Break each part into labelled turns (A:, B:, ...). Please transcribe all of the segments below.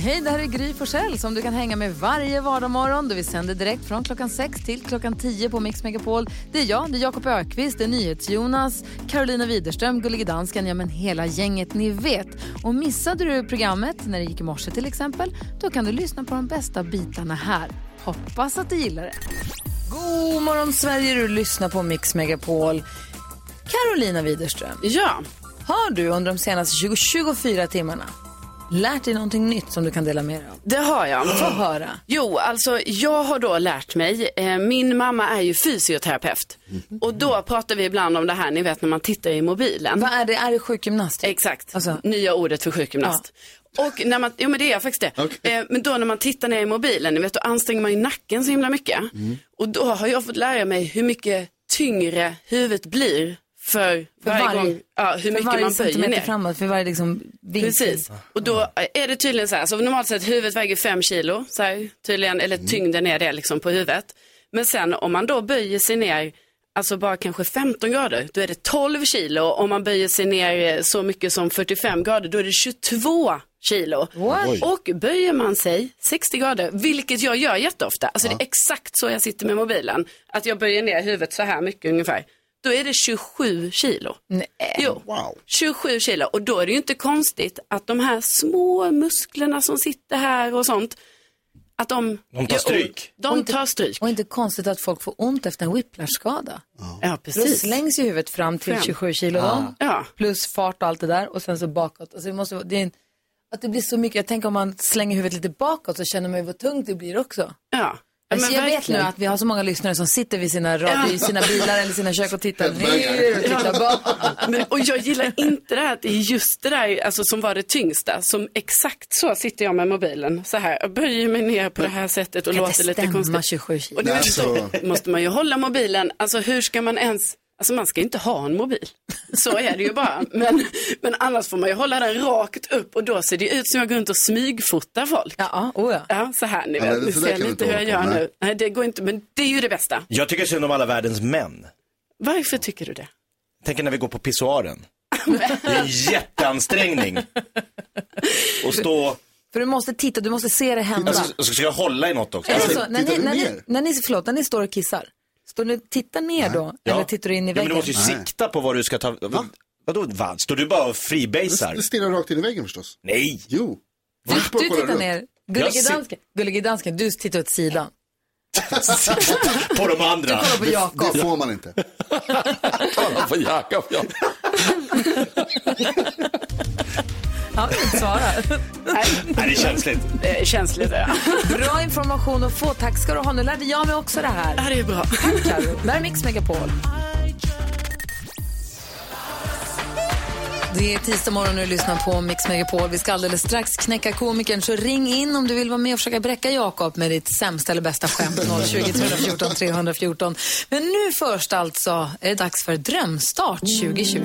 A: Hej, det här är Gry Forssell som du kan hänga med varje vardagsmorgon. Vi sänder direkt från klockan 6 till klockan 10 på Mix Megapol. Det är jag, det är Jakob Ökvist, det är NyhetsJonas, Carolina Widerström, Gullige Dansken, ja men hela gänget ni vet. Och missade du programmet när det gick i morse till exempel, då kan du lyssna på de bästa bitarna här. Hoppas att du gillar det. God morgon Sverige, du lyssnar på Mix Megapol. Carolina Widerström,
B: Ja,
A: har du under de senaste 20, 24 timmarna lärt dig någonting nytt som du kan dela med dig av?
B: det har jag.
A: Få höra.
B: Jo, alltså jag har då lärt mig, eh, min mamma är ju fysioterapeut. Och då pratar vi ibland om det här, ni vet när man tittar i mobilen.
A: Vad är det? Är det sjukgymnast?
B: Exakt,
A: Alltså-
B: nya ordet för sjukgymnast. Och när man, jo men det är faktiskt det. Eh, men då när man tittar ner i mobilen, ni vet då anstränger man ju nacken så himla mycket. Och då har jag fått lära mig hur mycket tyngre huvudet blir för,
A: För
B: varje,
A: varje-
B: gång, ja, hur
A: för
B: mycket
A: varje
B: man böjer ner.
A: framåt, för varje liksom vinkel.
B: Precis. Och då är det tydligen så här, så normalt sett huvudet väger 5 kilo, så här, tydligen, eller tyngden är det liksom på huvudet. Men sen om man då böjer sig ner, alltså bara kanske 15 grader, då är det 12 kilo. Om man böjer sig ner eh, så mycket som 45 grader, då är det 22 kilo.
A: What?
B: Och böjer man sig 60 grader, vilket jag gör jätteofta, alltså det är exakt så jag sitter med mobilen, att jag böjer ner huvudet så här mycket ungefär, då är det 27 kilo.
A: Nej.
B: Jo, 27 kilo. Och då är det ju inte konstigt att de här små musklerna som sitter här och sånt, att de,
C: De tar stryk.
B: De
A: Och inte-
B: tar stryk.
A: Och inte konstigt att folk får ont efter en whiplash-skada.
B: Ja,
A: Då
B: precis.
A: slängs ju huvudet fram till
B: Fram.
A: 27 kilo då,
B: Ja.
A: plus fart och allt det där och sen så bakåt. Alltså det måste, vara- det är en, att det blir så mycket, jag tänker om man slänger huvudet lite bakåt så känner man ju vad tungt det blir också.
B: Ja. Ja,
A: Alltså
B: men
A: jag vet nu
B: verkligen.
A: att vi har så många lyssnare som sitter vid sina, radio, i sina bilar eller sina kök och tittar ner och tittar bak.
B: Men, och jag gillar inte det här att det är just det där alltså, som var det tyngsta. Som exakt så sitter jag med mobilen. Så här, jag böjer mig ner på det här sättet och
A: Kan
B: låter lite konstigt.
A: 27 kilo.
B: Och det så måste man ju hålla mobilen. Alltså hur ska man ens, alltså man ska inte ha en mobil. Så är det ju bara. Men, men annars får man ju hålla den rakt upp och då ser det ut som jag går runt och smygfotar folk.
A: Ja, oh ja.
B: Ja, så här ni
D: Ja,
B: vet.
D: det-
B: Ni ser lite hur jag gör
D: på,
B: nu. Nej, det går inte, men det är ju det bästa.
C: Jag tycker synd om alla världens män.
B: Varför tycker du det?
C: Tänk när vi går på pissoaren. Det är en jätteansträngning. Och stå,
A: För du måste titta, du måste se det hända.
C: alltså, och så ska jag hålla i något också. Alltså,
A: så? När ni, när, ni, när, ni, förlåt, när ni står och kissar, står ni och tittar ner då?
C: ja.
A: Eller tittar du in i
C: Ja, men
A: väggen?
C: du måste ju sikta på vad du ska ta. Vadå va? Står du bara och freebasar?
D: Det stirrar rakt in i väggen förstås.
C: Nej!
D: Jo.
A: Du,
D: bara
A: du
D: kolla
A: tittar
D: runt.
A: ner. Gullige dansken, Gullige dansken, du tittar åt sidan.
C: på de andra.
A: Kolla på Jakob.
D: Det får man inte.
C: på Jakob, ja.
A: Han vill inte svara.
B: Nej,
C: Nej, det är känsligt.
B: det är känsligt. Ja,
A: Bra information att få. Tack ska du ha. Nu lärde jag mig också det här.
B: Det är bra.
A: Tack Karo. Det här är Mix Megapol. Det är tisdag morgon och du lyssnar på Mix Megapol. Vi ska alldeles strax knäcka komikern, så ring in om du vill vara med och försöka bräcka Jakob med ditt sämsta eller bästa skämt. 020 314 314. Men nu först alltså är det dags för Drömstart 2020.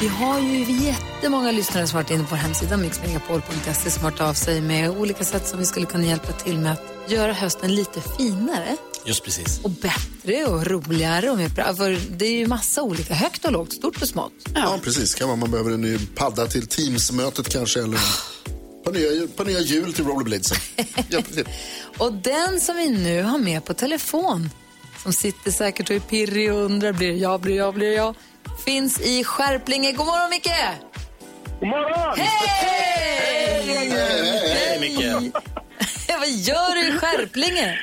A: Vi har ju jättemånga lyssnare som varit inne på hemsidan mixmegapol.se som har hört av sig med olika sätt som vi skulle kunna hjälpa till med att göra hösten lite finare
C: Just precis.
A: och bättre och roligare. Och mer, bra. för det är ju massa olika, högt och lågt, stort och smått.
D: Ja, precis. Kan vara man behöver en ny padda till Teams-mötet kanske. Eller ett par nya, par nya hjul till rollerbladesen. Hjälper till.
A: Och den som vi nu har med på telefon, som sitter säkert och är pirrig och undrar blir det jag, blir det jag, blir det jag, finns i Skärplinge. God morgon Micke!
E: God morgon!
A: Hej!
C: Hej Micke.
A: Vad gör du i Skärplinge?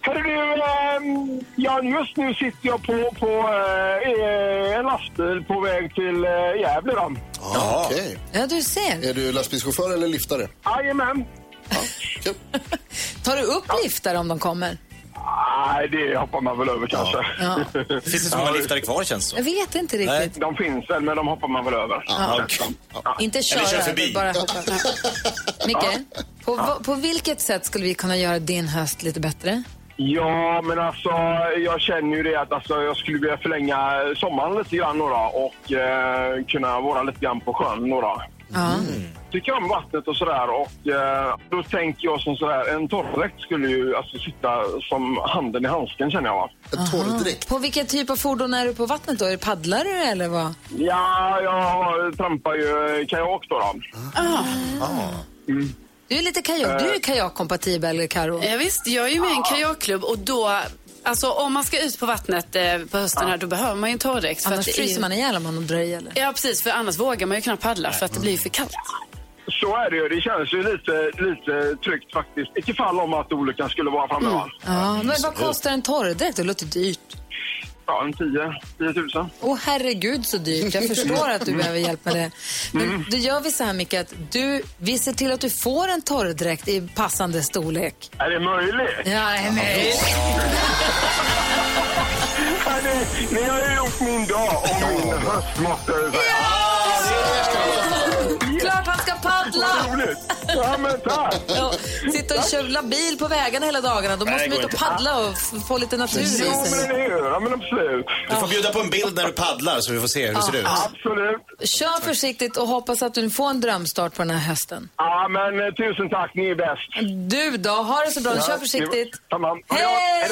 E: Hörru du, ehm, ja, just nu sitter jag på, på eh, en lastbil på väg till eh, Gävle. då.
D: Ja, okej.
A: Ja, du ser.
D: Är du lastbilschaufför eller liftare?
E: Jajamän.
A: Tar du upp liftare om de kommer?
E: Nej, det hoppar man väl över kanske.
C: Finns det så många liftare kvar känns det
A: Jag vet inte
C: Nej.
A: riktigt.
E: De finns väl, men de hoppar man väl över.
C: Ja, okej.
A: Inte köra,
C: kör förbi.
A: bara hoppa. Micke, på, på vilket sätt skulle vi kunna göra din höst lite bättre?
E: Ja, men alltså jag känner ju det att alltså, jag skulle vilja förlänga sommaren lite grann några och eh, kunna vara lite grann på sjön några.
A: Ja.
E: Tycker om vattnet och sådär och eh, då tänker jag som sådär, en torrdräkt skulle ju alltså sitta som handen i handsken känner jag va.
D: En torrdräkt.
A: På vilken typ av fordon är du på vattnet då? Är det paddlar du eller vad?
E: Ja, jag har- trampar ju kajak då. då.
A: Du är lite kajak, du är kajakkompatibel Karo.
B: Ja, visst, jag är ju med i en kajakklubb och då, alltså om man ska ut på vattnet eh, på hösten här, då behöver man ju en torrdräkt. för
A: Annars
B: att
A: fryser man ihjäl om man dröjer eller?
B: Ja, precis, för annars vågar man ju knappt paddla för att det blir för kallt.
E: Så är det ju. Det känns ju lite, lite tryggt faktiskt. I fall om att olyckan skulle vara framme. va?
A: Ja, men vad kostar en torrdräkt? Det låter dyrt.
E: Ja, en 10 10 000.
A: Åh herregud så dyrt. Jag förstår att du behöver hjälp med det. Men då gör vi så här Micke att du, vi ser till att du får en torrdräkt i passande storlek.
E: Är det möjligt?
A: Ja, nej.
E: Ja, ni, ni har ju gjort min dag och min höst måste jag säga.
A: Paddla!
E: Roligt! Ja, men tack!
A: Ja, sitta och köra bil på vägarna hela dagarna. Då måste
C: Nej,
A: man ut och paddla och få lite natur i
E: Jo, men
A: sig.
E: det är ja, men absolut.
C: Du får bjuda på en bild när du paddlar så vi får se hur det ser ut.
E: Absolut.
A: Kör försiktigt och hoppas att du får en drömstart på den här hösten.
E: Ja, men eh, tusen tack. Ni är bäst.
A: Du då, ha det så bra. Kör försiktigt.
E: Hej!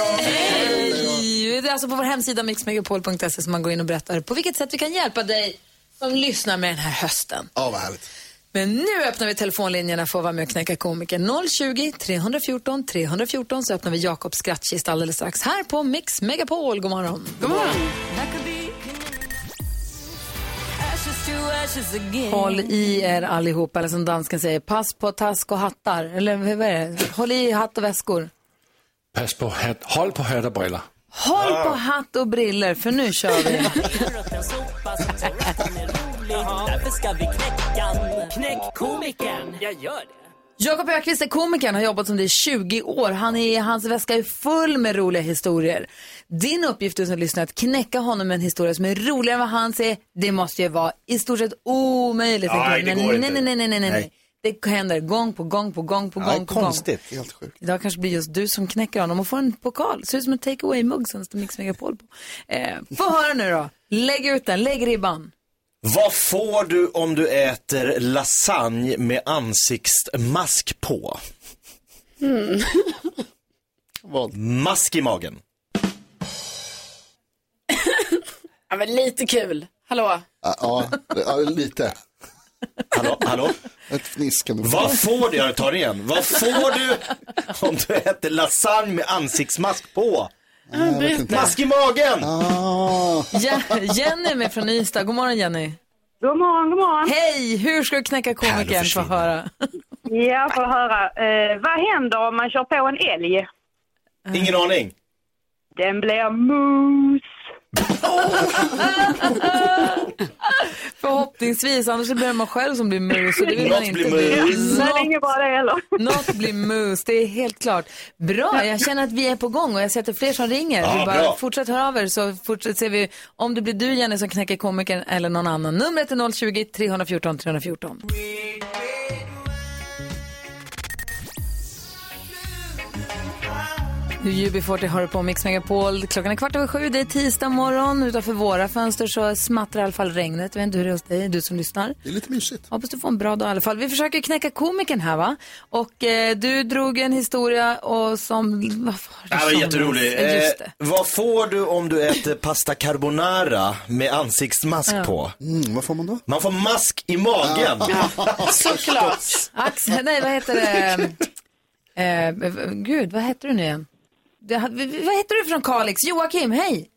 A: Det är alltså på vår hemsida mixmegapol.se som man går in och berättar på vilket sätt vi kan hjälpa dig som lyssnar med den här hösten.
D: Ja, vad härligt.
A: Men nu öppnar vi telefonlinjerna för att vara med och knäcka komiker. 020 314 314 så öppnar vi Jakobs skrattkista alldeles strax här på Mix Megapol. God morgon. God morgon. Håll i er allihop, eller som dansken säger, pass på task och hattar. Eller vad är det? Håll i hatt och väskor.
F: Pass på hatt, håll på hatt och briller.
A: Håll på hatt och briller för nu kör vi.
G: Därför ska vi knäcka Knäck komikern. Jag gör det.
A: Jakob Ökvist är komikern, har jobbat som det i 20 år. Han är, hans väska är full med roliga historier. Din uppgift du som lyssnar är att knäcka honom med en historia som är roligare än vad han säger. Det måste ju vara i stort sett omöjligt. Jag.
C: det
A: Men
C: går
A: nej, nej, nej, nej, nej, nej.
C: Nej.
A: Det händer gång på gång på gång på gång
C: Nej,
A: på gång.
C: konstigt.
D: Helt sjukt.
A: Idag kanske blir just du som knäcker honom och får en pokal. Ser ut som en take away-mugg som det står Mix Megapol på. Eh, få höra nu då. Lägg ut den, lägg ribban.
C: Vad får du om du äter lasagne med ansiktsmask på?
D: Vad?
C: Mask i magen.
B: Ja, men lite kul. Hallå?
D: Ja, ja, lite.
C: Hallå, hallå?
D: Ett.
C: Vad får du, jag tar det igen. Vad får du om du äter lasagne med ansiktsmask på?
D: Vet inte.
C: Mask i magen!
D: Ah,
A: Je- Jenny är med från Ystad. God morgon Jenny.
H: God morgon, god morgon.
A: Hej, hur ska du knäcka komikern? Få höra.
H: Ja, får höra. Eh, vad händer om man kör på en älg?
C: Ingen aning.
H: Den blir mus.
A: Förhoppningsvis, annars blir det man själv som blir mus. Och det vill man
C: Något
A: inte
C: blir mus.
H: Nej.
A: Något blir mus, det är helt klart. Bra, jag känner att vi är på gång och jag ser att det är fler som ringer.
C: Ja,
A: vi bara
C: bra.
A: fortsätt höra av er så fortsätt ser vi om det blir du Jenny som knäcker komikern eller någon annan. Numret är 020-314 314. UB40 har du på Mix Megapol. Klockan är kvart över sju, det är tisdag morgon. Utanför våra fönster så smattrar i alla fall regnet. Jag vet inte hur det är hos dig, du som lyssnar.
D: det är lite mysigt.
A: Hoppas du får en bra dag i alla fall. Vi försöker knäcka komikern här va? Och eh, du drog en historia och som... Vad var det
C: här var jätterolig.
A: Ja, Just
C: Eh,
A: det.
C: vad får du om du äter pasta carbonara med ansiktsmask
A: Ja.
C: på?
D: Mm, vad får man då?
C: Man får mask i magen.
B: Såklart.
A: Axel, nej vad heter det? Eh, gud, vad heter du nu igen? Det, vad heter du från Kalix? Joakim, hej!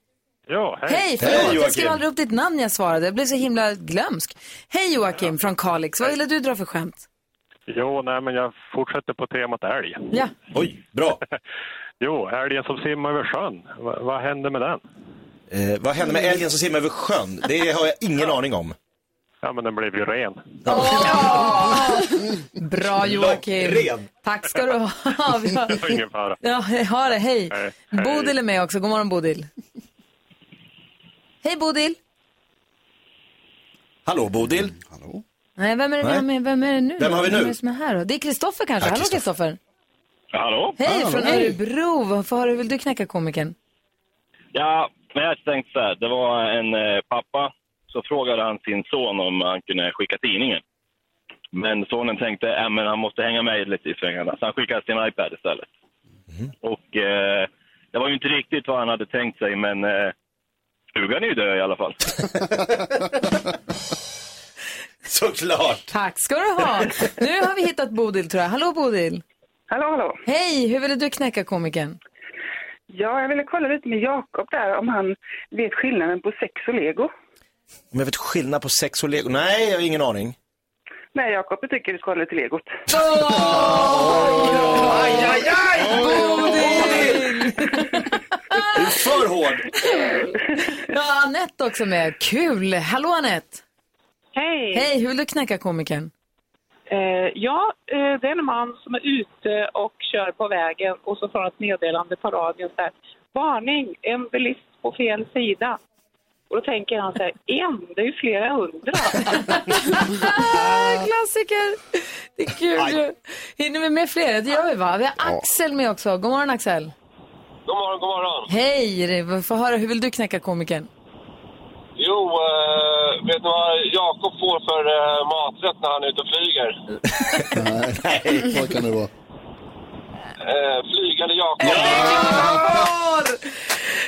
E: Ja, hej.
A: Hej, förlåt.
C: Hej,
A: jag skrev aldrig upp ditt namn när jag svarade. Jag blev så himla glömsk. Hej Joakim från Kalix. Vad ville du dra för skämt?
E: Jo, nej, men jag fortsätter på temat älg.
A: Ja.
C: Oj, bra.
E: Jo, älgen som simmar över sjön. Va, vad händer med den?
C: Eh, vad händer med älgen som simmar över sjön? Det har jag ingen aning om.
I: Ja, men den blev ju ren.
A: Bra Joakim.
I: Lockren.
A: Tack ska du ha. Vi har-
I: ingen fara.
A: Ja, ha det. Hej.
I: Hej. Hej.
A: Bodil är med också. God morgon Bodil. Hej Bodil.
C: Hallå Bodil.
A: Nej, vem är det, vi
C: Nej.
A: har med? Vem är det nu?
C: Vem har vi nu?
A: Vem är det som är här då? Det är Kristoffer kanske.
C: Ja,
A: Hallå Kristoffer.
I: Hallå?
A: Hej från Örebro. Varför har du, vill du knäcka komikern?
J: Ja, men jag tänkte så här. Det var en eh, pappa, så frågade han sin son om han kunde skicka tidningen. Men sonen tänkte, äh, men han måste hänga med lite i svängarna. Så han skickade sin iPad istället. Och eh, det var ju inte riktigt vad han hade tänkt sig, men eh, frugan är ju död i alla fall.
C: Såklart.
A: Tack ska du ha. Nu har vi hittat Bodil tror jag. Hallå Bodil.
H: Hallå, hallå.
A: Hej, hur ville du knäcka komikern?
H: Ja, jag ville kolla lite med Jakob där om han vet skillnaden på sex och lego.
C: Om jag vet skillnad på sex och lego? Nej, jag har ingen aning.
H: Nej, Jakob, tycker du ska hålla lite legot.
C: Aj, aj, aj! Bodil! Du är för hård.
A: Ja, Anette också med. Kul. Hallå Anette.
K: Hej.
A: Hej, hur vill du knäcka komikern?
K: Eh, ja, eh, det är en man som är ute och kör på vägen och så får han ett meddelande på radion så här. Varning, en bilist på fel sida. Och då tänker han så här, en, det är ju flera hundra.
A: Klassiker. Det är kul. Hinner vi med fler? Det gör vi va? Vi har Axel med också. God morgon Axel.
L: God morgon, god morgon.
A: Hej, få höra, hur vill du knäcka komikern?
L: Jo, eh, vet du vad Jakob får för eh, maträtt när han är ute och flyger?
D: Nej, vad kan det vara?
L: Eh, flygande Jakob.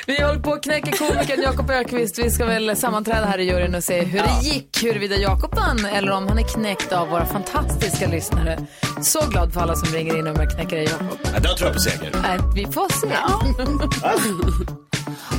A: Vi håller på att knäcka komikern Jakob Ökvist. Vi ska väl sammanträda här i juryn och se hur det gick, huruvida Jakob vann eller om han är knäckt av våra fantastiska lyssnare. Så glad för alla som ringer in och knäcker dig Jakob.
C: Ja, då tror jag på seger.
A: Vi får se.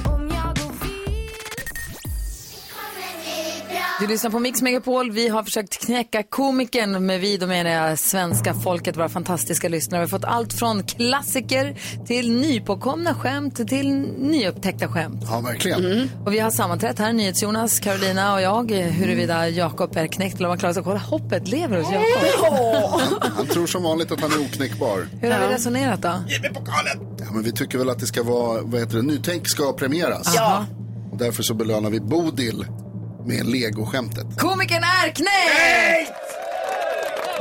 A: Du lyssnar på Mix Megapol. Vi har försökt knäcka komikern. Med vi då menar jag svenska folket, våra fantastiska lyssnare. Vi har fått allt från klassiker till nypåkomna skämt till nyupptäckta skämt.
D: Ja, verkligen.
A: Mm. Och vi har sammanträtt här, NyhetsJonas, Carolina och jag, huruvida Jakob är knäckt eller om han klarar sig. Kolla, hoppet lever hos Jakob.
D: Han tror som vanligt att han är oknäckbar.
A: Hur har vi resonerat då?
D: Ja, men vi tycker väl att det ska vara, vad heter det, nytänk ska premieras.
A: Ja.
D: Och därför så belönar vi Bodil med legoskämtet.
A: Komikern är knäckt!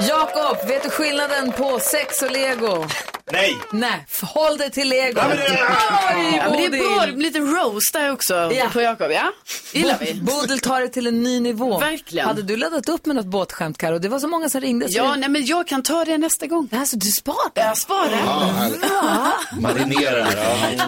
A: Jakob, vet du skillnaden på sex och lego?
C: Nej.
A: Nej, håll dig till lego.
B: Ja, men det,
A: Oj,
B: ja, men det är
A: Bodil.
B: bra, det blir lite roast där också
A: Ja.
B: på Jakob. Ja, gillar vi.
A: Bodil tar det till en ny nivå.
B: Verkligen.
A: Hade du laddat upp med något båtskämt, Karo? Det var så många som ringde. Så
B: Ja,
A: det...
B: nej, men jag kan ta det nästa gång.
A: Alltså, du sparar?
B: Jag sparar.
C: Marinerar. Ja.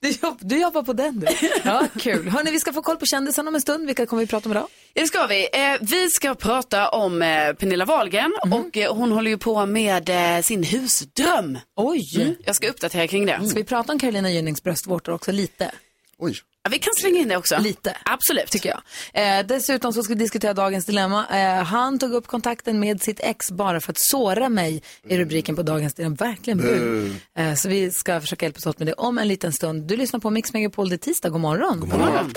A: Du, jobb, du jobbar på den du. Ja, kul. Hörni, vi ska få koll på kändisarna om en stund. Vilka kommer vi prata om idag?
B: Det ska vi. Eh, vi ska prata om eh, Pernilla Wahlgren och eh, hon håller ju på med eh, sin husdröm.
A: Oj!
B: Mm, jag ska uppdatera kring det.
A: Ska vi prata om Carolina Gynnings bröstvårtor också lite?
D: Oj.
B: Ja, vi kan slänga in det också.
A: Lite.
B: Absolut.
A: Tycker jag. Eh, dessutom så ska vi diskutera dagens dilemma. Eh, han tog upp kontakten med sitt ex bara för att såra mig i rubriken på dagens dilemma. Verkligen bu. Eh, så vi ska försöka hjälpas åt med det om en liten stund. Du lyssnar på Mix Megapol, det är tisdag. God morgon. God
B: morgon.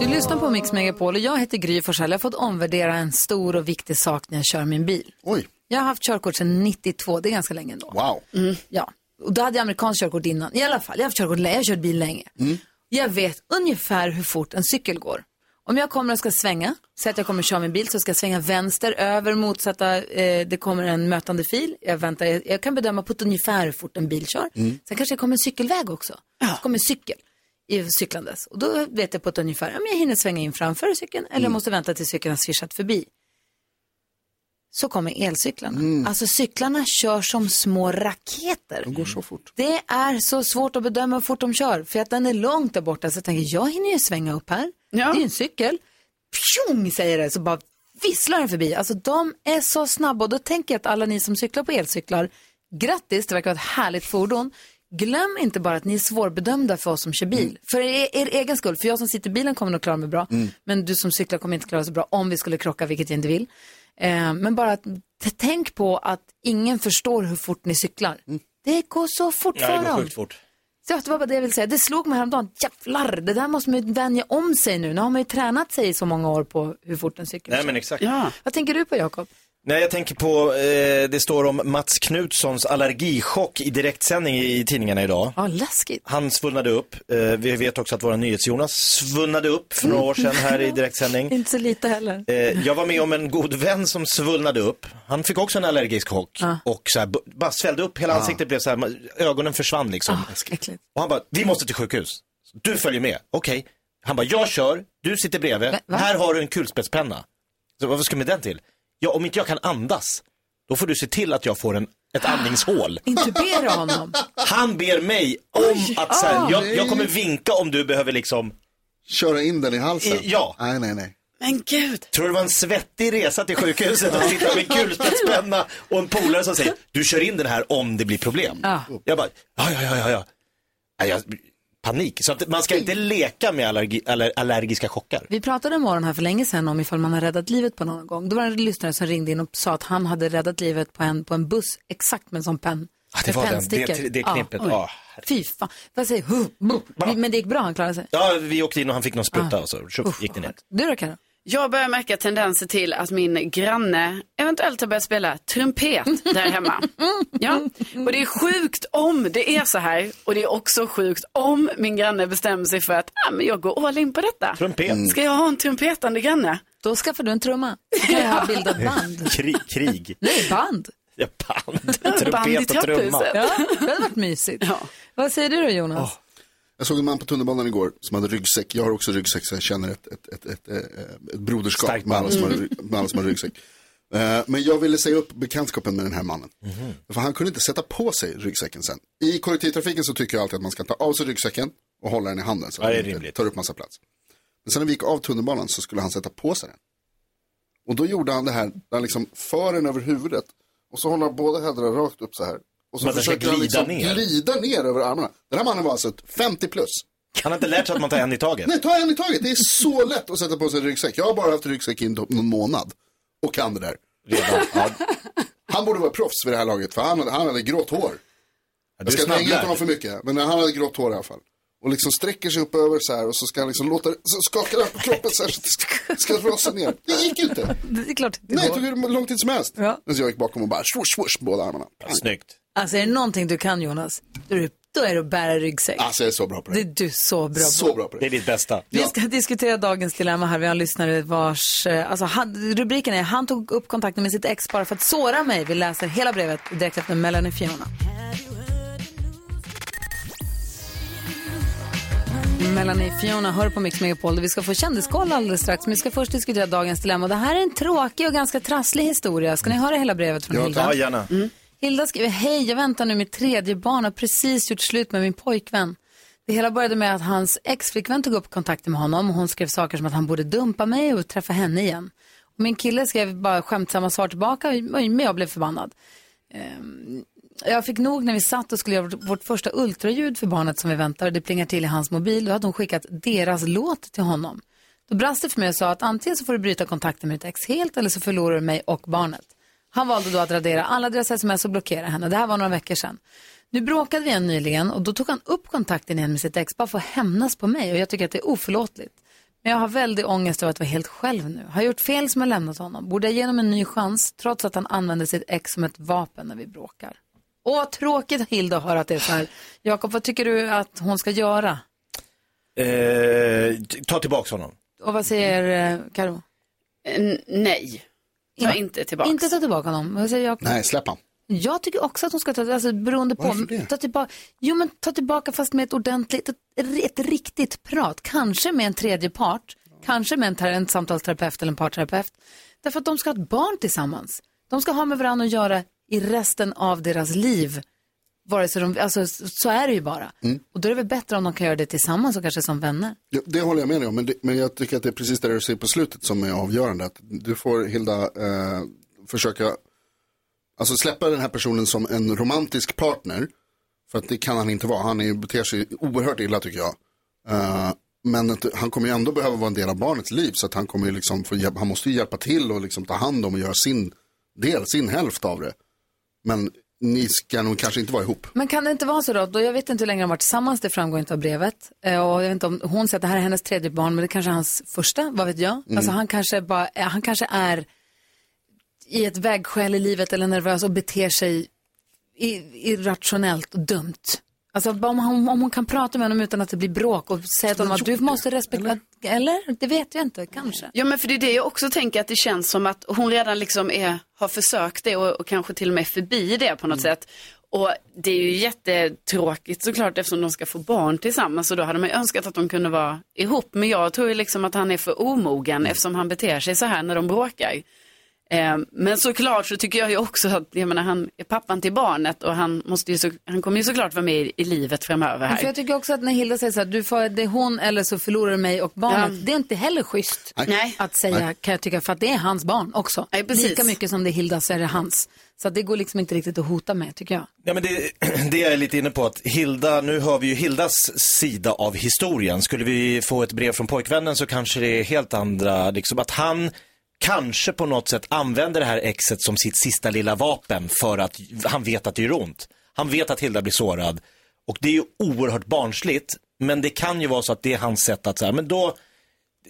A: Du lyssnar på Mix Megapol och jag heter Gry Forssell. Jag har fått omvärdera en stor och viktig sak när jag kör min bil.
D: Oj.
A: Jag har haft körkort sedan 92, det är ganska länge ändå.
D: Wow.
A: Mm, ja, och då hade jag amerikanskt körkort innan. I alla fall, jag har haft körkort länge, jag har kört bil länge. Jag vet ungefär hur fort en cykel går. Om jag kommer och ska svänga, så att jag kommer köra min bil, så ska jag svänga vänster över motsatta, eh, det kommer en mötande fil. Jag, väntar, jag, jag kan bedöma på ett ungefär hur fort en bil kör. Sen kanske det kommer en cykelväg också. Så kommer en cykel i cyklandes. Och då vet jag på ett ungefär, om jag hinner svänga in framför cykeln eller jag måste vänta tills cykeln har svischat förbi. Så kommer elcyklarna. Alltså cyklarna kör som små raketer.
D: De går så fort.
A: Det är så svårt att bedöma hur fort de kör. För att den är långt där borta. Så jag tänker, jag hinner ju svänga upp här. Det är ju en cykel. Pjong säger det, så bara visslar den förbi. Alltså de är så snabba. Och då tänker jag att alla ni som cyklar på elcyklar, grattis, det verkar vara ett härligt fordon. Glöm inte bara att ni är svårbedömda för oss som kör bil. För er, er egen skull, för jag som sitter i bilen kommer nog klara mig bra. Men du som cyklar kommer inte klara sig bra om vi skulle krocka, vilket jag inte vill. Eh, men bara tänk på att ingen förstår hur fort ni cyklar. Det går så fort
C: Ja,
A: för
C: det går
A: dem.
C: sjukt fort.
A: Så det var bara det jag ville säga. Det slog mig häromdagen. Jävlar, det där måste man ju vänja om sig nu. Nu har man ju tränat sig i så många år på hur fort en cykel
C: Nej men exakt.
A: Vad tänker du på Jakob?
C: Nej, jag tänker på, eh, det står om Mats Knutssons allergichock i direktsändning i tidningarna idag.
A: Ja, läskigt.
C: Han svullnade upp. Eh, vi vet också att våra NyhetsJonas svullnade upp för några år sedan här i direktsändning.
A: Inte så lite heller.
C: Eh, jag var med om en god vän som svullnade upp. Han fick också en allergisk chock
A: Ja.
C: och så här, bara svällde upp. Hela
A: Ah.
C: ansiktet blev så här, ögonen försvann liksom.
A: äckligt.
C: Och han bara, vi måste till sjukhus. Du följer med. Okej. Han bara, jag kör, du sitter bredvid.
A: Va?
C: Här har du en kulspetspenna. Så vad ska med den till? Ja, om inte jag kan andas, då får du se till att jag får en, ett andningshål.
A: Intubera honom.
C: Han ber mig om att så här,
D: Ah,
C: jag, jag kommer vinka om du behöver liksom
D: Köra in den i halsen?
C: I- ja.
D: Nej, nej, nej.
B: Men gud.
C: Tror du det var en svettig resa till sjukhuset och sitta med kulspetspenna och en polare som säger du kör in den här om det blir problem.
A: Ja.
C: Jag bara, ja, ja, ja, ja, ja. Nej, jag, panik. Så man ska inte leka med allergi, aller, allergiska chockar.
A: Vi pratade en morgon här för länge sedan om ifall man har räddat livet på någon gång. Då var det en lyssnare som ringde in och sa att han hade räddat livet på en, på en buss exakt med en sån penn.
C: Ja, det var den. Det- det knippet.
A: oj.
C: Ja.
A: Fy fan. Vad säger. Men det gick bra, han klarade sig.
C: Ja, vi åkte in och han fick någon spruta
A: Ah.
C: och så tjoff, gick det ner.
A: Du då Karo?
B: Jag börjar märka tendenser till att min granne eventuellt har börjat spela trumpet där hemma. Ja, och det är sjukt om det är så här. Och det är också sjukt om min granne bestämmer sig för att ah, men jag går all in på detta.
C: Trumpet.
B: Ska jag ha en trumpetande granne?
A: Då skaffar du en trumma. Så kan jag ha bildat band.
C: Krig. krig.
A: Nej, band.
C: Ja, band.
A: Band i
C: Trumpet och trumma.
A: Ja, det hade varit mysigt. Vad säger du då Jonas?
D: Jag såg en man på tunnelbanan igår som hade ryggsäck. Jag har också ryggsäck så jag känner ett, ett, ett, ett, ett, ett broderskap med alla, som har,
C: band.
D: med alla som har ryggsäck. Eh, Men jag ville säga upp bekantskapen med den här mannen. För han kunde inte sätta på sig ryggsäcken sen. I kollektivtrafiken så tycker jag alltid att man ska ta av sig ryggsäcken och hålla den i handen så att den inte tar upp massa plats. Men sen när vi gick av tunnelbanan så skulle han sätta på sig den. Och då gjorde han det här, där han liksom för den över huvudet och så håller han båda händerna rakt upp så här. Och så
C: ska
D: försöker han
C: glida
D: liksom
C: ner.
D: glida ner över armarna. Den här mannen var alltså ett 50 plus.
C: Han har inte lärt sig att man tar en i taget.
D: Nej, ta en i taget. Det är så lätt att sätta på sig en ryggsäck. Jag har bara haft ryggsäck i någon månad och kan det där.
C: Redan. Ja.
D: Han borde vara proffs vid det här laget, för han hade, han hade grått hår.
C: du
D: Jag ska hänga ut honom för mycket, men han hade grått hår i alla fall. Och liksom sträcker sig upp över så här och så ska han liksom låta så skakar han på kroppen så här så det ska, ska rasa ner. Det gick ju inte.
A: Det är klart det
D: Nej, det tog hur lång tid som helst.
A: Ja.
D: Så jag gick bakom och bara swoosh, swoosh, båda armarna.
C: Snyggt.
A: Alltså är det någonting du kan Jonas, då är det, då är det att bära ryggsäck.
D: Alltså jag är så bra på
A: Det
D: det.
A: är du så bra på.
D: Så bra på
C: Det
D: det.
C: är ditt bästa.
A: Vi ska diskutera dagens dilemma här. Vi har en lyssnare vars, eh, alltså han, rubriken är han tog upp kontakten med sitt ex bara för att såra mig. Vi läser hela brevet direkt efter Melanie Fiona. Melanie Fiona hör på Mix Megapol där vi ska få kändiskoll alldeles strax. Men vi ska först diskutera dagens dilemma. Det här är en tråkig och ganska trasslig historia. Ska ni höra hela brevet från
D: Ja,
A: Hilda?
C: Ja, gärna.
A: Hilda skriver, hej, jag väntar nu mitt tredje barn och har precis gjort slut med min pojkvän. Det hela började med att hans ex-flickvän tog upp kontakten med honom och hon skrev saker som att han borde dumpa mig och träffa henne igen. Och min kille skrev bara skämtsamma svar tillbaka, men jag blev förbannad. Ehm, jag fick nog när vi satt och skulle göra vårt- vårt första ultraljud för barnet som vi väntar. Det plingar till i hans mobil. Då hade hon skickat deras låt till honom. Då brast det för mig och sa att antingen så får du bryta kontakten med ditt ex helt eller så förlorar du mig och barnet. Han valde då att radera alla deras sms och blockera henne. Det här var några veckor sedan. Nu bråkade vi igen nyligen och då tog han upp kontakten igen med sitt ex bara för att hämnas på mig och jag tycker att det är oförlåtligt. Men jag har väldigt ångest över att vara helt själv nu. Har jag gjort fel som har lämnat honom? Borde jag ge honom en ny chans trots att han använder sitt ex som ett vapen när vi bråkar? Åh, tråkigt Hilda att höra att det är så här. Jakob, vad tycker du att hon ska göra?
C: Eh, ta tillbaka honom.
A: Och vad säger eh, Karo?
B: N- nej, ta
A: Ja.
B: inte tillbaka.
A: Inte ta tillbaka honom. Jakob?
D: Nej, släpp han.
A: Jag tycker också att hon ska ta, alltså beroende på.
D: Varför det?
A: Ta tillbaka, jo men ta tillbaka fast med ett ordentligt, ett, ett riktigt prat. Kanske med en tredje part. Kanske med en, ter- en samtalsterapeut eller en parterapeut. Därför att de ska ha ett barn tillsammans. De ska ha med varandra att göra i resten av deras liv. Vare sig de, alltså, så är det ju bara.
D: Mm.
A: Och då är det väl bättre om de kan göra det tillsammans och kanske som vänner.
D: Ja, det håller jag med dig om, men, det, men jag tycker att det är precis det du säger på slutet som är avgörande. Att du får, Hilda, eh, försöka alltså släppa den här personen som en romantisk partner. För att det kan han inte vara. Han är, beter sig oerhört illa tycker jag. Eh, men att, han kommer ju ändå behöva vara en del av barnets liv. Så att han, kommer ju liksom få, han måste ju hjälpa till och liksom ta hand om och göra sin del, sin hälft av det. Men ni ska nog kanske inte vara ihop.
A: Men kan det inte vara så då, då jag vet inte hur länge de har varit tillsammans, det framgår inte av brevet. Eh, Och jag vet inte om hon säger att det här är hennes tredje barn, men det kanske är hans första, vad vet jag?
M: Mm.
A: Alltså han kanske, bara, eh, han kanske är i ett vägskäl i livet eller nervös och beter sig irrationellt och dumt. Alltså om, hon, om hon kan prata med honom utan att det blir bråk och säga till honom att du måste respektera, eller? Det vet jag inte, kanske.
B: Ja men för det är det jag också tänker att det känns som att hon redan liksom är, har försökt det och, och kanske till och med förbi det på något sätt. Och det är ju jättetråkigt såklart eftersom de ska få barn tillsammans och då hade man ju önskat att de kunde vara ihop. Men jag tror ju liksom att han är för omogen eftersom han beter sig så här när de bråkar. Eh, men såklart så tycker jag ju också att, jag menar han är pappan till barnet och han, måste ju så, han kommer ju såklart vara med i, i livet framöver
A: Men För
B: här.
A: jag tycker också att när Hilda säger så här, du får, det är hon eller så förlorar du mig och barnet.
B: Ja.
A: Det är inte heller schysst
B: Nej.
A: att säga
B: Nej.
A: kan jag tycka, för att det är hans barn också.
B: precis.
A: Lika mycket som det är Hilda så är det hans. Så att det går liksom inte riktigt att hota med tycker jag.
C: Ja, men det, det är jag lite inne på att Hilda, nu hör vi ju Hildas sida av historien. Skulle vi få ett brev från pojkvännen så kanske det är helt andra, liksom att han kanske på något sätt använder det här exet som sitt sista lilla vapen för att han vet att det gör ont. Han vet att Hilda blir sårad och det är ju oerhört barnsligt, men det kan ju vara så att det är hans sätt att så här, men då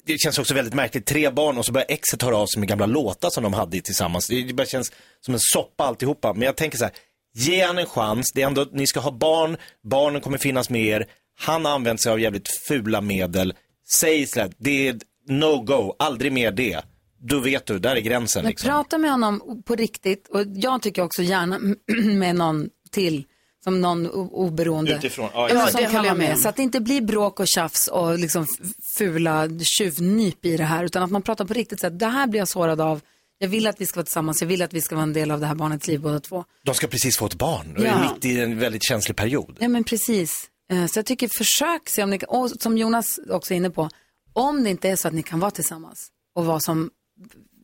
C: det känns också väldigt märkligt, tre barn och så börjar exet höra av sig med gamla låtar som de hade tillsammans. Det det bara känns som en soppa alltihopa. Men jag tänker så här, ge han en chans, det är ändå, ni ska ha barn, barnen kommer finnas med er, han har använt sig av jävligt fula medel. Säg så här, det är no go, aldrig mer det. Då vet du, där är gränsen
A: Men
C: liksom.
A: prata med honom på riktigt och jag tycker också gärna med någon till som någon oberoende.
C: Utifrån, ja,
A: Ja, som
B: det
A: kan vara
B: med.
A: Så att det inte blir bråk och tjafs och liksom fula tjuvnyp i det här utan att man pratar på riktigt så att det här blir jag sårad av. Jag vill att vi ska vara tillsammans, jag vill att vi ska vara en del av det här barnets liv båda två.
C: De ska precis få ett barn, och
A: Ja.
C: är mitt i en väldigt känslig period.
A: Ja men precis. Eh, Så jag tycker försök se om ni kan, och som Jonas också är inne på, om det inte är så att ni kan vara tillsammans och vara som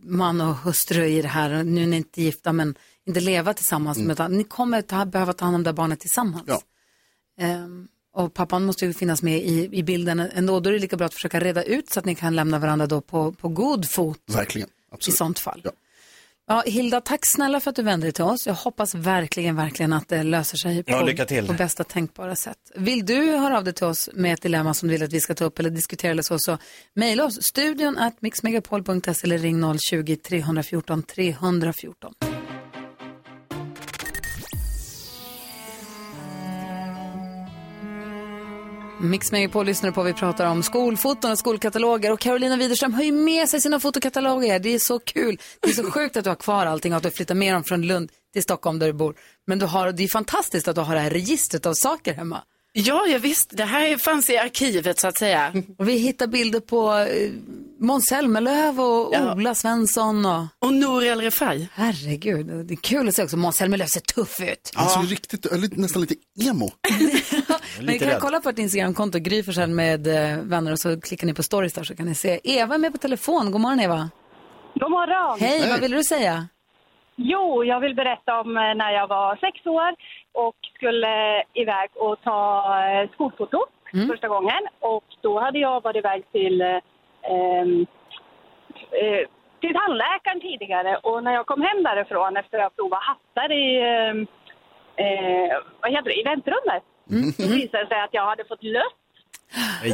A: man och hustru i det här, nu är ni inte gifta men inte leva tillsammans,
D: Mm.
A: utan ni kommer ta, behöva ta hand om det här barnet tillsammans. Ehm, och pappan måste ju finnas med i, i bilden ändå, då är det lika bra att försöka reda ut så att ni kan lämna varandra då på, på god fot
D: Verkligen,
A: i
D: absolut.
A: sånt fall. Ja. Hilda, tack snälla för att du vände dig till oss. Jag hoppas verkligen, verkligen att det löser sig på,
C: Ja,
A: på bästa tänkbara sätt. Vill du höra av dig till oss med ett dilemma som du vill att vi ska ta upp eller diskutera eller så, så mejla oss studion at mixmegapol.se eller ring 020-314 314. Mix Megapol lyssnar på. Vi pratar om skolfoton och skolkataloger. Och Carolina Widerström har ju med sig sina fotokataloger. Det är så kul. Det är så sjukt att du har kvar allting och att du flyttar med dem från Lund till Stockholm där du bor. Men du har, det är fantastiskt att du har det här registret av saker hemma.
B: Ja, jag visst. Det här fanns i arkivet så att säga.
A: Och vi hittar bilder på eh, Måns Zelmerlöw och
B: Ja.
A: Ola Svensson. Och,
B: och Nour El Refai.
A: Herregud, det är kul att se också. Måns Zelmerlöw ser tuff ut.
D: Han ser ju riktigt, eller nästan lite emo.
A: Men ni kan kolla på ett Instagramkonto, Gry Forssell med eh, vänner och så klickar ni på stories där så kan ni se. Eva är med på telefon. God morgon Eva.
M: God morgon!
A: Hej, vad vill du säga?
M: Jo, jag vill berätta om eh, när jag var sex år och skulle iväg och ta eh, skolfoto första gången. Och då hade jag varit iväg till, eh, ehm, eh, till tandläkaren tidigare. Och när jag kom hem därifrån efter att ha provat hattar i, eh, eh, vad heter det, i väntrummet så visade det sig att jag hade fått lött.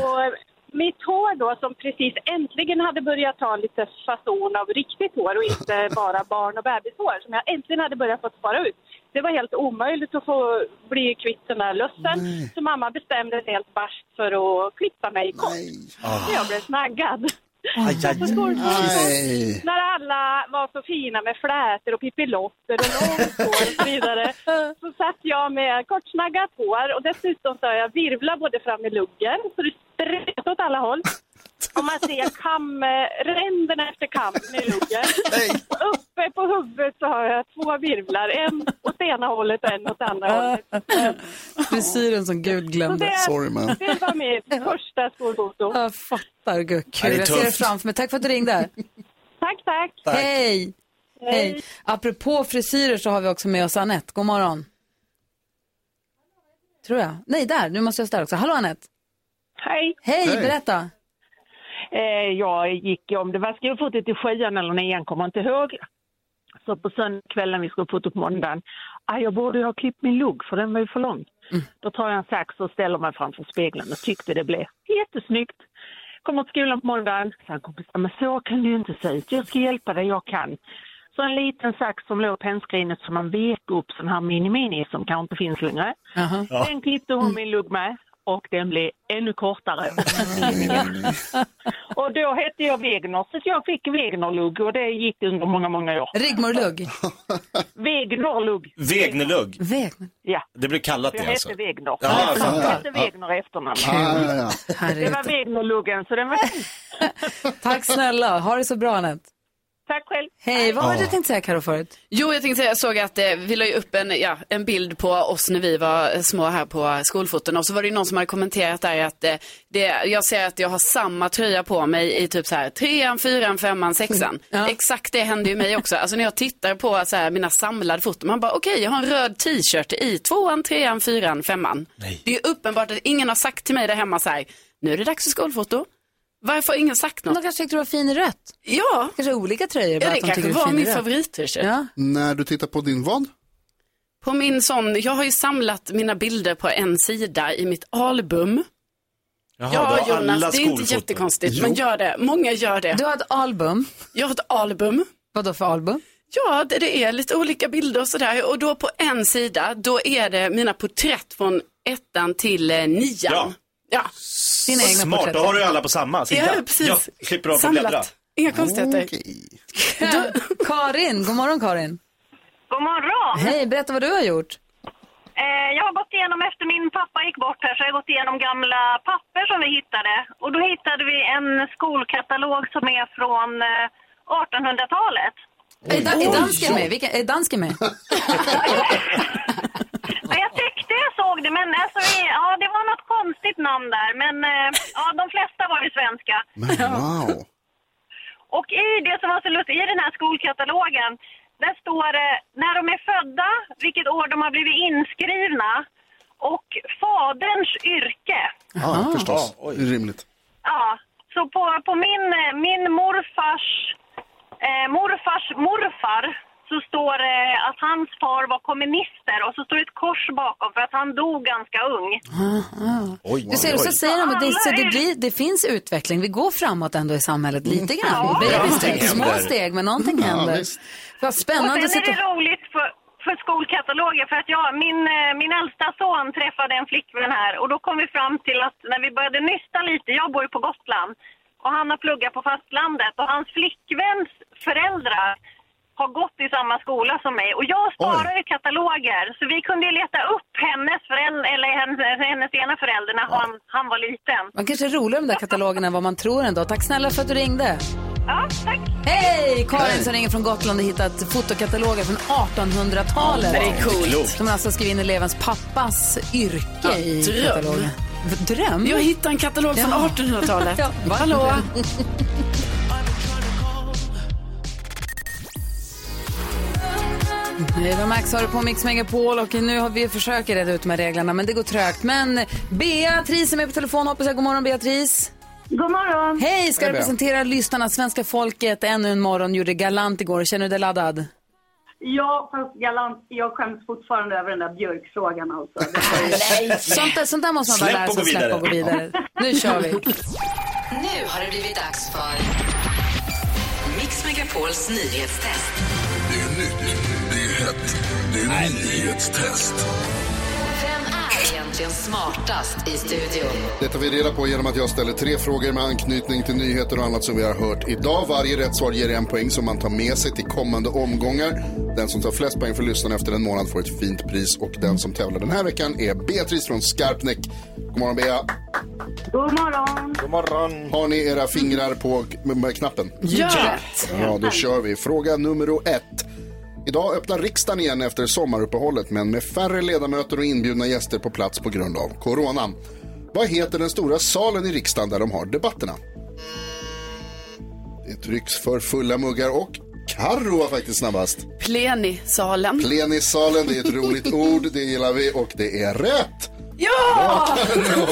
M: Och mitt hår då som precis äntligen hade börjat ta lite fason av riktigt hår och inte bara barn och bebishår som jag äntligen hade börjat få spara ut. Det var helt omöjligt att få bli kvitt den där lössen. Så mamma bestämde sig helt barskt för att klippa mig kort. Så jag blev snaggad.
C: Aj, aj,
D: Nej.
M: när alla var så fina med flätor och pippilotter och långt hår och så vidare så satt jag med kortsnaggat hår och dessutom så har jag virvlar både fram i luggen så det spretar åt alla håll. Och man ser kam, eh, ränderna efter kammen i. Och uppe på huvudet så har jag två virvlar, en åt ena hållet och en åt andra hållet.
A: Frisyren som Gud glömde.
M: det, det var mitt första skolfoto.
A: Jag fattar, gud, kul.
M: det är
A: Jag ser det framför mig. Tack för att du ringde.
M: Tack, tack.
A: Hej. Hej. Apropå frisyrer så har vi också med oss Anette. God morgon. Tror jag. Nej, där. Nu måste jag ställa också. Hallå Anette.
N: Hej.
A: Hej, berätta.
N: Eh, jag gick, om det var skolfotot i sjuan eller nian, kommer inte ihåg. Så på söndagskvällen vi skulle foto på måndagen, ah, jag borde ju ha klippt min lugg för den var ju för lång. Då tar jag en sax och ställer mig framför spegeln och tyckte det blev jättesnyggt. Kommer till skolan på måndagen, sa en kompis, "Ja, men så kan ju inte se ut, jag ska hjälpa dig, jag kan. Så en liten sax som låg på pennskrinet som man vek upp, sån här mini-mini som kanske inte finns längre.
A: Ja.
N: Den klippte hon min lugg med och den blev ännu kortare. och då hette jag Wegner, så jag fick Wegner-lugg och det gick under många, många år.
A: Rigmor-lugg?
N: Wegner-lugg.
A: Vägner.
N: Ja.
C: Det blev kallat
N: Jag
C: det alltså.
N: hette Wegner.
C: Ja, jag
N: jag hette Wegner i efternamn.
C: Ah, ja, ja.
N: Det var Wegner-luggen, så den var
A: Tack snälla. Ha det så bra, Anette.
N: Tack själv.
A: Hej, vad var det du tänkte säga Karo förut?
B: Jo, jag tänkte säga, jag såg att eh, vi la ju upp en, ja, en bild på oss när vi var eh, små här på skolfoton och så var det ju någon som hade kommenterat där att eh, det, jag ser att jag har samma tröja på mig i typ så här trean, fyran, femman, sexan. Exakt det hände ju mig också. Alltså när jag tittar på så här, mina samlade foton, man bara okej, jag har en röd t-shirt i tvåan, trean, fyran, femman. Det är ju uppenbart att ingen har sagt till mig där hemma så här, nu är det dags för skolfoto. Varför har ingen sagt något?
A: De kanske tyckte du var fin i rött.
B: Ja.
A: Kanske olika tröjor.
B: Ja, det
A: de
B: kanske
A: tycker du är
B: var min favorit-t-shirt.
A: Ja.
D: När du tittar på din vad?
B: På min sån, jag har ju samlat mina bilder på en sida i mitt album.
C: Jaha,
B: ja, Jonas, det är inte jättekonstigt,
C: Jo.
B: men gör det. Många gör det.
A: Du har ett album.
B: Jag har ett album.
A: Vad då för album?
B: Ja, det, det är lite olika bilder och sådär. Och då på en sida, då är det mina porträtt från ettan till eh, nian.
C: Ja.
B: Ja.
A: Dina egna
C: Smart,
A: porträtt.
C: då har du alla på samma sida.
B: Ja, precis.
C: Ja, slipper du av att
B: Samlat.
C: bläddra.
B: Inga konstigheter.
A: Karin, god morgon Karin.
O: God morgon!
A: Hej, berätta vad du har gjort.
O: Eh, jag har gått igenom, efter min pappa gick bort här, så har jag gått igenom gamla papper som vi hittade. Och då hittade vi en skolkatalog som är från eh, 1800-talet.
A: Är, da, är dansken med? Vilka, är dansken med?
O: Jag jag såg det, men alltså, ja, det var något konstigt namn där. Men eh, ja, de flesta var ju svenska.
D: Wow.
O: Och i det som var så lustigt, i den här skolkatalogen, där står det när de är födda, vilket år de har blivit inskrivna och faderns yrke.
D: Ja, förstås. Det är rimligt.
O: Ja, så på, på min, eh, min morfars, eh, morfars morfar så står det att hans far var kommunister och så står det ett kors bakom för att han dog ganska ung.
A: Du ser, och så säger de att det, så det, blir, det finns utveckling. Vi går framåt ändå i samhället lite grann.
O: Ja,
A: Baby steps, små steg, men någonting
O: Ja,
A: händer.
O: visst.
A: Vad
O: Och
A: spännande
O: sen är det roligt för, för skolkataloger för att jag, min, eh, min äldsta son träffade en flickvän här och då kom vi fram till att när vi började nysta lite, jag bor ju på Gotland och han har pluggat på fastlandet och hans flickväns föräldrar har gått i samma skola som mig och jag sparar ju kataloger så vi kunde ju leta upp hennes förälder, eller hennes, hennes ena förälder när han, han var liten.
A: Man kanske är roligare med de där katalogerna än vad man tror ändå. Tack snälla för att du ringde.
O: Ja, tack.
A: Hej! Karin som ringer från Gotland och hittat fotokataloger från 1800-talet.
B: Ja, det är coolt.
A: Som alltså skriver in elevens pappas yrke
B: Ja,
A: i
B: dröm.
A: katalogen. Dröm?
B: Jag hittade en katalog från 1800-talet.
A: Ja?
B: Hallå?
A: Det var Max har du på Mix Megapol och nu har vi försöker reda ut de här reglerna men det går trögt. Men Beatrice är med på telefon hoppas jag. God morgon Beatrice.
O: God morgon.
A: Hej, ska representera lyssnarna. Svenska folket ännu en morgon gjorde galant igår. Känner du dig laddad?
P: Ja, fast galant, jag skäms fortfarande över den där björkfrågan alltså.
A: Nej. Sånt, där, sånt där måste man bara lära sig släppa och gå vidare. Nu kör vi.
Q: Nu har det blivit dags för Mix Megapols nyhetstest.
R: Är nyhetstest.
Q: Vem är egentligen smartast i studion?
D: Det tar vi reda på genom att jag ställer tre frågor med anknytning till nyheter och annat som vi har hört idag. Varje rätt svar ger en poäng som man tar med sig till kommande omgångar. Den som tar flest poäng för lyssnarna efter en månad får ett fint pris och den som tävlar den här veckan är Beatrice från Skarpnäck. God morgon Bea.
P: God morgon.
D: God morgon. Har ni era fingrar på med, med knappen?
P: Ja.
D: Ja, då kör vi. Fråga nummer ett. Idag öppnar riksdagen igen efter sommaruppehållet men med färre ledamöter och inbjudna gäster på plats på grund av coronan. Vad heter den stora salen i riksdagen där de har debatterna? Det trycks för fulla muggar och Karro var faktiskt snabbast.
B: Plenisalen.
D: Plenissalen, det är ett roligt ord, det gillar vi och det är rätt.
B: Ja!
D: Karro.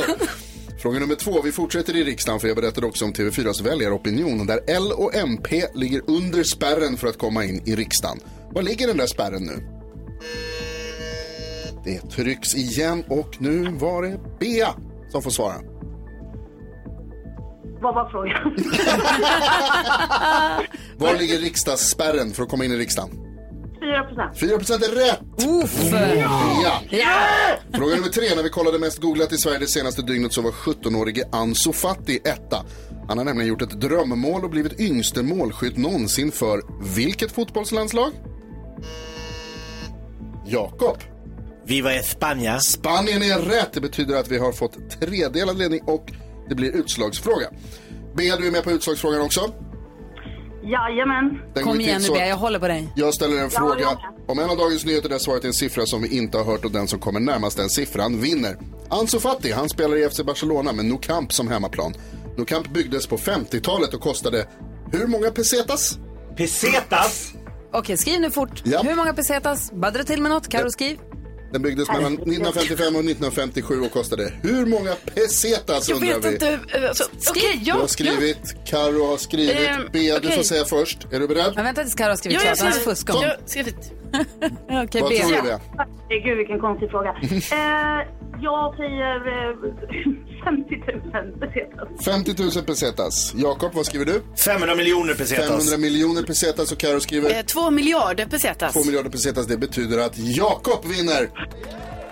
D: Fråga nummer två. Vi fortsätter i riksdagen för jag berättade också om TV4s väljaropinion där L och MP ligger under spärren för att komma in i riksdagen. Var ligger den där spärren nu? Det trycks igen och nu var det Bea som får svara.
P: Vad var frågan?
D: Var ligger riksdagsspärren för att komma in i riksdagen?
P: 4 procent.
D: 4 procent är rätt!
A: Uff.
D: Ja.
P: Ja.
D: Fråga nummer tre. När vi kollade mest googlat i Sverige det senaste dygnet så var 17-årige Ansu Fati etta. Han har nämligen gjort ett drömmål och blivit yngste målskytt någonsin för vilket fotbollslandslag? Jakob.
C: Viva España.
D: Spanien är rätt. Det betyder att vi har fått tredelad ledning och det blir utslagsfråga. Bea, du är med på utslagsfrågan också?
P: Jajamän.
D: Den
A: Kom igen nu Bea, jag håller på dig.
D: Jag ställer en
P: Ja,
D: fråga
P: jag
D: om en av dagens nyheter där svaret är en siffra som vi inte har hört och den som kommer närmast den siffran vinner. Ansu Fati, han spelar i FC Barcelona med Nou Camp som hemmaplan. Nou Camp byggdes på 50-talet och kostade hur många pesetas?
C: Pesetas?
A: Okej, skriv nu fort.
D: Ja.
A: Hur många pesetas? Baddra till med något. Karo, skriv.
D: Den byggdes mellan 1955 och 1957 och kostade hur många pesetas
B: Jag
D: undrar
B: vet
D: vi?
B: inte. Alltså, Okej,
D: Du
B: ja.
D: har skrivit, Karo har skrivit,
B: Ehm,
D: Bea du
B: okej.
D: får säga först. Är du beredd?
A: Men vänta tills Karo har skrivit
B: jag
A: klart, annars fuskar hon.
B: Jag har skrivit.
A: Okej,
D: Vad tror du Bea?
P: Gud vilken konstig fråga. eh, jag säger eh, 50 000 pesetas.
D: 50 000 pesetas. Jakob, vad skriver du?
C: 500 miljoner pesetas.
D: 500 miljoner pesetas och Karo skriver
B: Eh, Två miljarder pesetas.
D: 2 miljarder pesetas. Det betyder att Jakob vinner.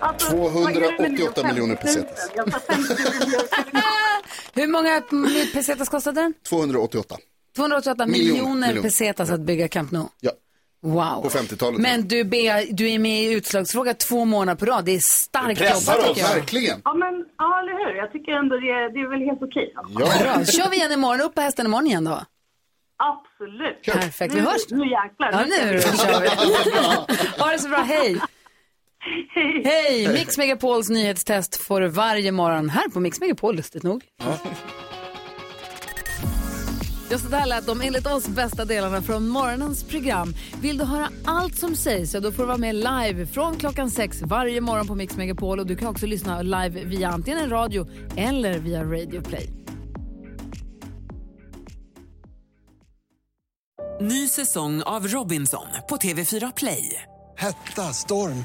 P: Alltså,
D: 288 miljoner pesetas.
P: Jag sa 50 000.
A: Hur många pesetas kostade den?
D: 288.
A: 288 Miljoner,
D: miljoner
A: pesetas att bygga Camp Nou.
D: Ja.
A: Wow.
D: På 50-talet.
A: Men du Bea, du är med i utslagsfråga två månader på rad. Det är starkt jobbat tycker jag.
D: verkligen.
P: Ja, men ja, eller hur? Jag tycker ändå det, är- det är väl helt okej.
A: Bra. Kör vi igen imorgon. Upp på hästen imorgon igen då.
P: Absolut.
A: Perfekt. Vi
P: Nu-
A: hörs.
P: Nu jäklar.
A: Ja, nu kör vi. Ha det så bra. Hej. Hej! Mix Megapols nyhetstest får du varje morgon här på Mix Megapol, lustigt nog. Just det här lät de enligt oss bästa delarna från morgonens program. Vill du höra allt som sägs så då får du vara med live från klockan sex varje morgon på Mix Megapol och du kan också lyssna live via antingen en radio eller via Radio Play.
S: Ny säsong av Robinson på TV4 Play.
T: Hetta, storm,